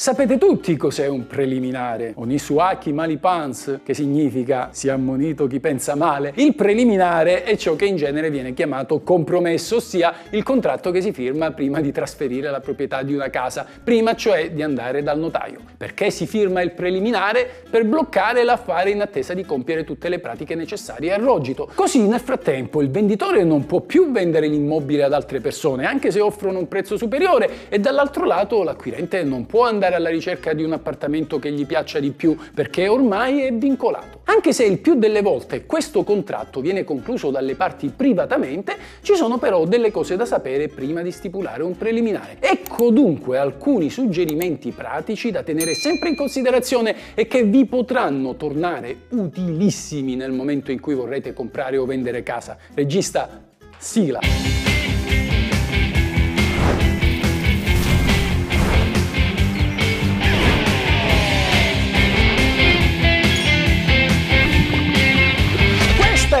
Sapete tutti cos'è un preliminare? Onisuaki malipans, che significa si ammonito chi pensa male. Il preliminare è ciò che in genere viene chiamato compromesso, ossia il contratto che si firma prima di trasferire la proprietà di una casa, prima cioè di andare dal notaio. Perché si firma il preliminare? Per bloccare l'affare in attesa di compiere tutte le pratiche necessarie al rogito. Così nel frattempo il venditore non può più vendere l'immobile ad altre persone, anche se offrono un prezzo superiore, e dall'altro lato l'acquirente non può andare andare alla ricerca di un appartamento che gli piaccia di più perché ormai è vincolato. Anche se il più delle volte questo contratto viene concluso dalle parti privatamente, ci sono però delle cose da sapere prima di stipulare un preliminare. Ecco dunque alcuni suggerimenti pratici da tenere sempre in considerazione e che vi potranno tornare utilissimi nel momento in cui vorrete comprare o vendere casa. Regista, sigla!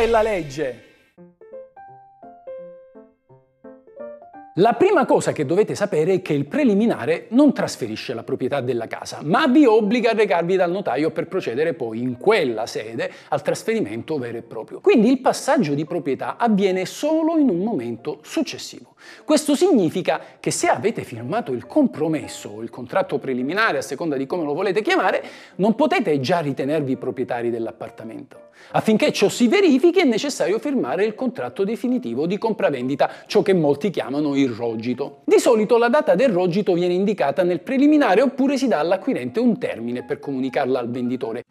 La legge. La prima cosa che dovete sapere è che il preliminare non trasferisce la proprietà della casa, ma vi obbliga a recarvi dal notaio per procedere poi in quella sede al trasferimento vero e proprio. Quindi il passaggio di proprietà avviene solo in un momento successivo. Questo significa che se avete firmato il compromesso o il contratto preliminare, a seconda di come lo volete chiamare, non potete già ritenervi proprietari dell'appartamento. Affinché ciò si verifichi è necessario firmare il contratto definitivo di compravendita, ciò che molti chiamano il rogito. Di solito la data del rogito viene indicata nel preliminare oppure si dà all'acquirente un termine per comunicarla al venditore.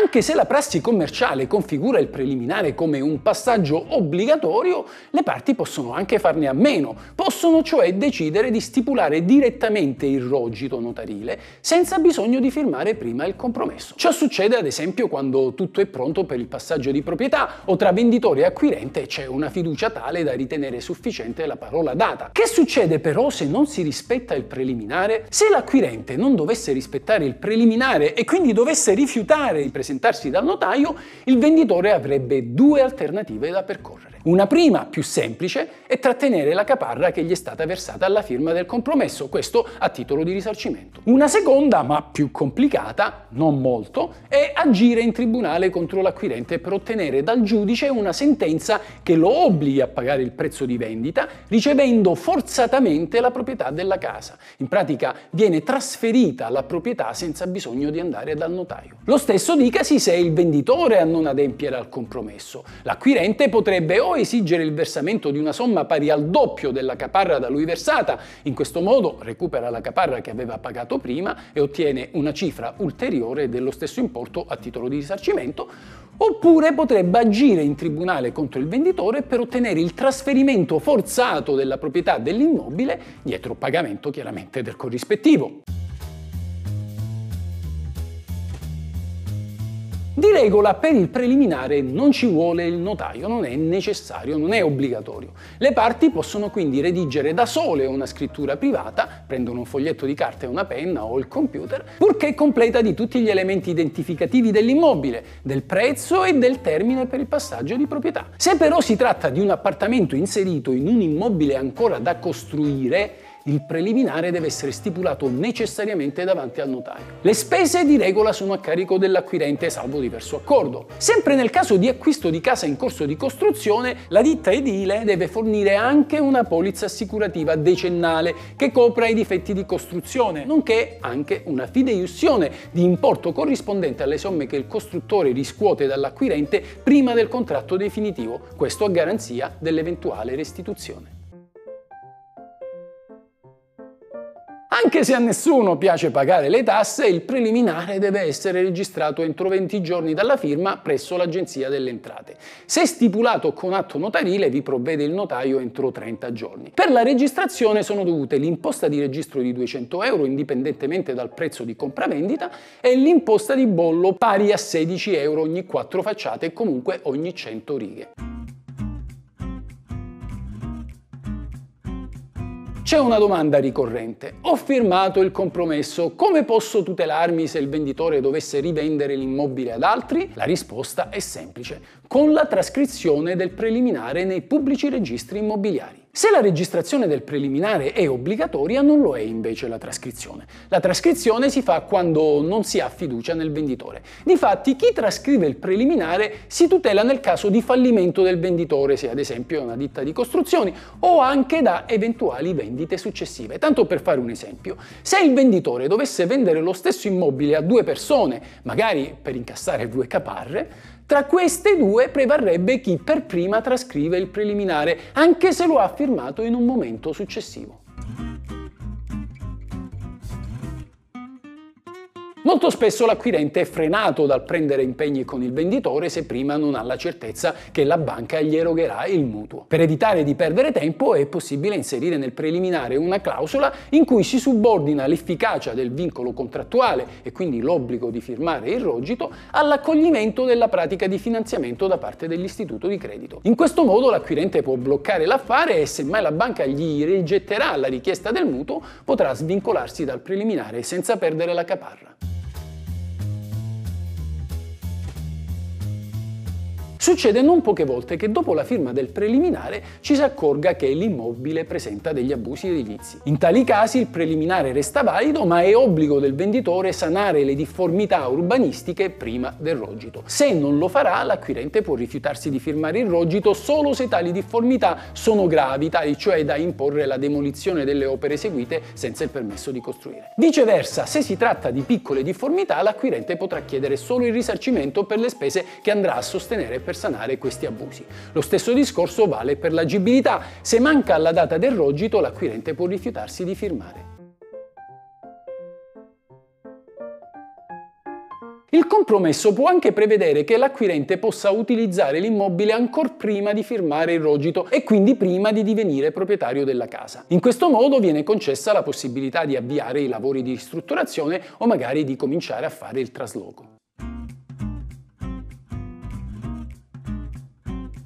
Anche se la prassi commerciale configura il preliminare come un passaggio obbligatorio, le parti possono anche farne a meno, possono cioè decidere di stipulare direttamente il rogito notarile senza bisogno di firmare prima il compromesso. Ciò succede ad esempio quando tutto è pronto per il passaggio di proprietà o tra venditore e acquirente c'è una fiducia tale da ritenere sufficiente la parola data. Che succede però se non si rispetta il preliminare? Se l'acquirente non dovesse rispettare il preliminare e quindi dovesse rifiutare il presentarsi dal notaio, il venditore avrebbe due alternative da percorrere. Una prima, più semplice, è trattenere la caparra che gli è stata versata alla firma del compromesso, questo a titolo di risarcimento. Una seconda, ma più complicata, non molto, è agire in tribunale contro l'acquirente per ottenere dal giudice una sentenza che lo obblighi a pagare il prezzo di vendita, ricevendo forzatamente la proprietà della casa. In pratica viene trasferita la proprietà senza bisogno di andare dal notaio. Lo stesso dicasi se è il venditore a non adempiere al compromesso. L'acquirente potrebbe o esigere il versamento di una somma pari al doppio della caparra da lui versata. In questo modo recupera la caparra che aveva pagato prima e ottiene una cifra ulteriore dello stesso importo a titolo di risarcimento, oppure potrebbe agire in tribunale contro il venditore per ottenere il trasferimento forzato della proprietà dell'immobile dietro pagamento chiaramente del corrispettivo. Di regola per il preliminare non ci vuole il notaio, non è necessario, non è obbligatorio. Le parti possono quindi redigere da sole una scrittura privata, prendono un foglietto di carta e una penna o il computer, purché completa di tutti gli elementi identificativi dell'immobile, del prezzo e del termine per il passaggio di proprietà. Se però si tratta di un appartamento inserito in un immobile ancora da costruire, il preliminare deve essere stipulato necessariamente davanti al notaio. Le spese di regola sono a carico dell'acquirente salvo diverso accordo. Sempre nel caso di acquisto di casa in corso di costruzione, la ditta edile deve fornire anche una polizza assicurativa decennale che copra i difetti di costruzione, nonché anche una fideiussione di importo corrispondente alle somme che il costruttore riscuote dall'acquirente prima del contratto definitivo, questo a garanzia dell'eventuale restituzione. Anche se a nessuno piace pagare le tasse, il preliminare deve essere registrato entro 20 giorni dalla firma presso l'Agenzia delle Entrate. Se stipulato con atto notarile, vi provvede il notaio entro 30 giorni. Per la registrazione sono dovute l'imposta di registro di 200 euro indipendentemente dal prezzo di compravendita e l'imposta di bollo pari a 16 euro ogni 4 facciate e comunque ogni 100 righe. C'è una domanda ricorrente. Ho firmato il compromesso, come posso tutelarmi se il venditore dovesse rivendere l'immobile ad altri? La risposta è semplice, con la trascrizione del preliminare nei pubblici registri immobiliari. Se la registrazione del preliminare è obbligatoria, non lo è invece la trascrizione. La trascrizione si fa quando non si ha fiducia nel venditore. Difatti, chi trascrive il preliminare si tutela nel caso di fallimento del venditore, se ad esempio è una ditta di costruzioni, o anche da eventuali vendite successive. Tanto per fare un esempio, se il venditore dovesse vendere lo stesso immobile a due persone, magari per incassare due caparre, tra queste due prevarrebbe chi per prima trascrive il preliminare, anche se lo ha firmato in un momento successivo. Molto spesso l'acquirente è frenato dal prendere impegni con il venditore se prima non ha la certezza che la banca gli erogherà il mutuo. Per evitare di perdere tempo è possibile inserire nel preliminare una clausola in cui si subordina l'efficacia del vincolo contrattuale e quindi l'obbligo di firmare il rogito all'accoglimento della pratica di finanziamento da parte dell'istituto di credito. In questo modo l'acquirente può bloccare l'affare e se mai la banca gli rigetterà la richiesta del mutuo potrà svincolarsi dal preliminare senza perdere la caparra. Succede non poche volte che dopo la firma del preliminare ci si accorga che l'immobile presenta degli abusi edilizi. In tali casi il preliminare resta valido, ma è obbligo del venditore sanare le difformità urbanistiche prima del rogito. Se non lo farà, l'acquirente può rifiutarsi di firmare il rogito solo se tali difformità sono gravi, tali cioè da imporre la demolizione delle opere eseguite senza il permesso di costruire. Viceversa, se si tratta di piccole difformità, l'acquirente potrà chiedere solo il risarcimento per le spese che andrà a sostenere per sanare questi abusi. Lo stesso discorso vale per l'agibilità. Se manca alla data del rogito, l'acquirente può rifiutarsi di firmare. Il compromesso può anche prevedere che l'acquirente possa utilizzare l'immobile ancora prima di firmare il rogito e quindi prima di divenire proprietario della casa. In questo modo viene concessa la possibilità di avviare i lavori di ristrutturazione o magari di cominciare a fare il trasloco.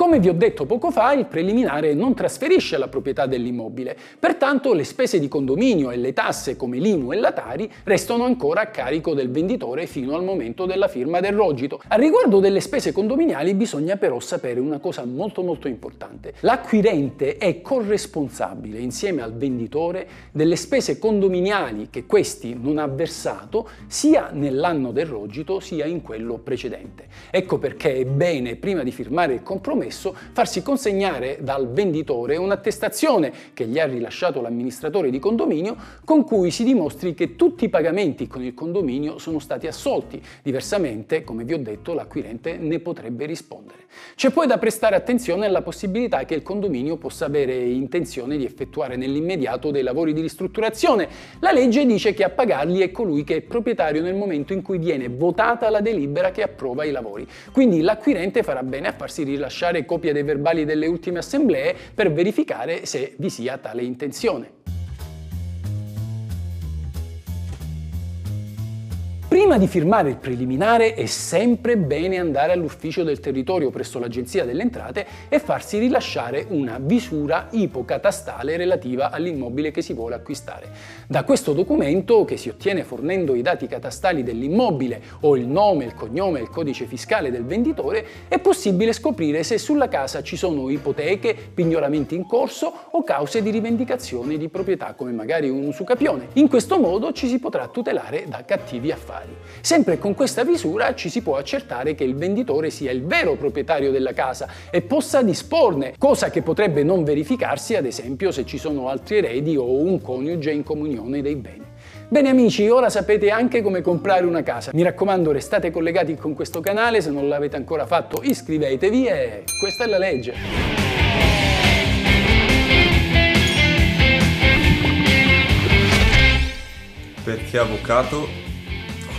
Come vi ho detto poco fa, il preliminare non trasferisce la proprietà dell'immobile, pertanto le spese di condominio e le tasse come l'IMU e la Tari restano ancora a carico del venditore fino al momento della firma del rogito. A riguardo delle spese condominiali bisogna però sapere una cosa molto molto importante. L'acquirente è corresponsabile insieme al venditore delle spese condominiali che questi non ha versato sia nell'anno del rogito sia in quello precedente. Ecco perché è bene prima di firmare il compromesso stesso farsi consegnare dal venditore un'attestazione che gli ha rilasciato l'amministratore di condominio con cui si dimostri che tutti i pagamenti con il condominio sono stati assolti. Diversamente, come vi ho detto, l'acquirente ne potrebbe rispondere. C'è poi da prestare attenzione alla possibilità che il condominio possa avere intenzione di effettuare nell'immediato dei lavori di ristrutturazione. La legge dice che a pagarli è colui che è proprietario nel momento in cui viene votata la delibera che approva i lavori. Quindi l'acquirente farà bene a farsi rilasciare copia dei verbali delle ultime assemblee per verificare se vi sia tale intenzione. Prima di firmare il preliminare è sempre bene andare all'ufficio del territorio presso l'Agenzia delle Entrate e farsi rilasciare una visura ipocatastale relativa all'immobile che si vuole acquistare. Da questo documento, che si ottiene fornendo i dati catastali dell'immobile o il nome, il cognome e il codice fiscale del venditore, è possibile scoprire se sulla casa ci sono ipoteche, pignoramenti in corso o cause di rivendicazione di proprietà come magari un usucapione. In questo modo ci si potrà tutelare da cattivi affari proprietari. Sempre con questa visura ci si può accertare che il venditore sia il vero proprietario della casa e possa disporne, cosa che potrebbe non verificarsi ad esempio se ci sono altri eredi o un coniuge in comunione dei beni. Bene amici, ora sapete anche come comprare una casa. Mi raccomando, restate collegati con questo canale, se non l'avete ancora fatto iscrivetevi e questa è la legge. Perché avvocato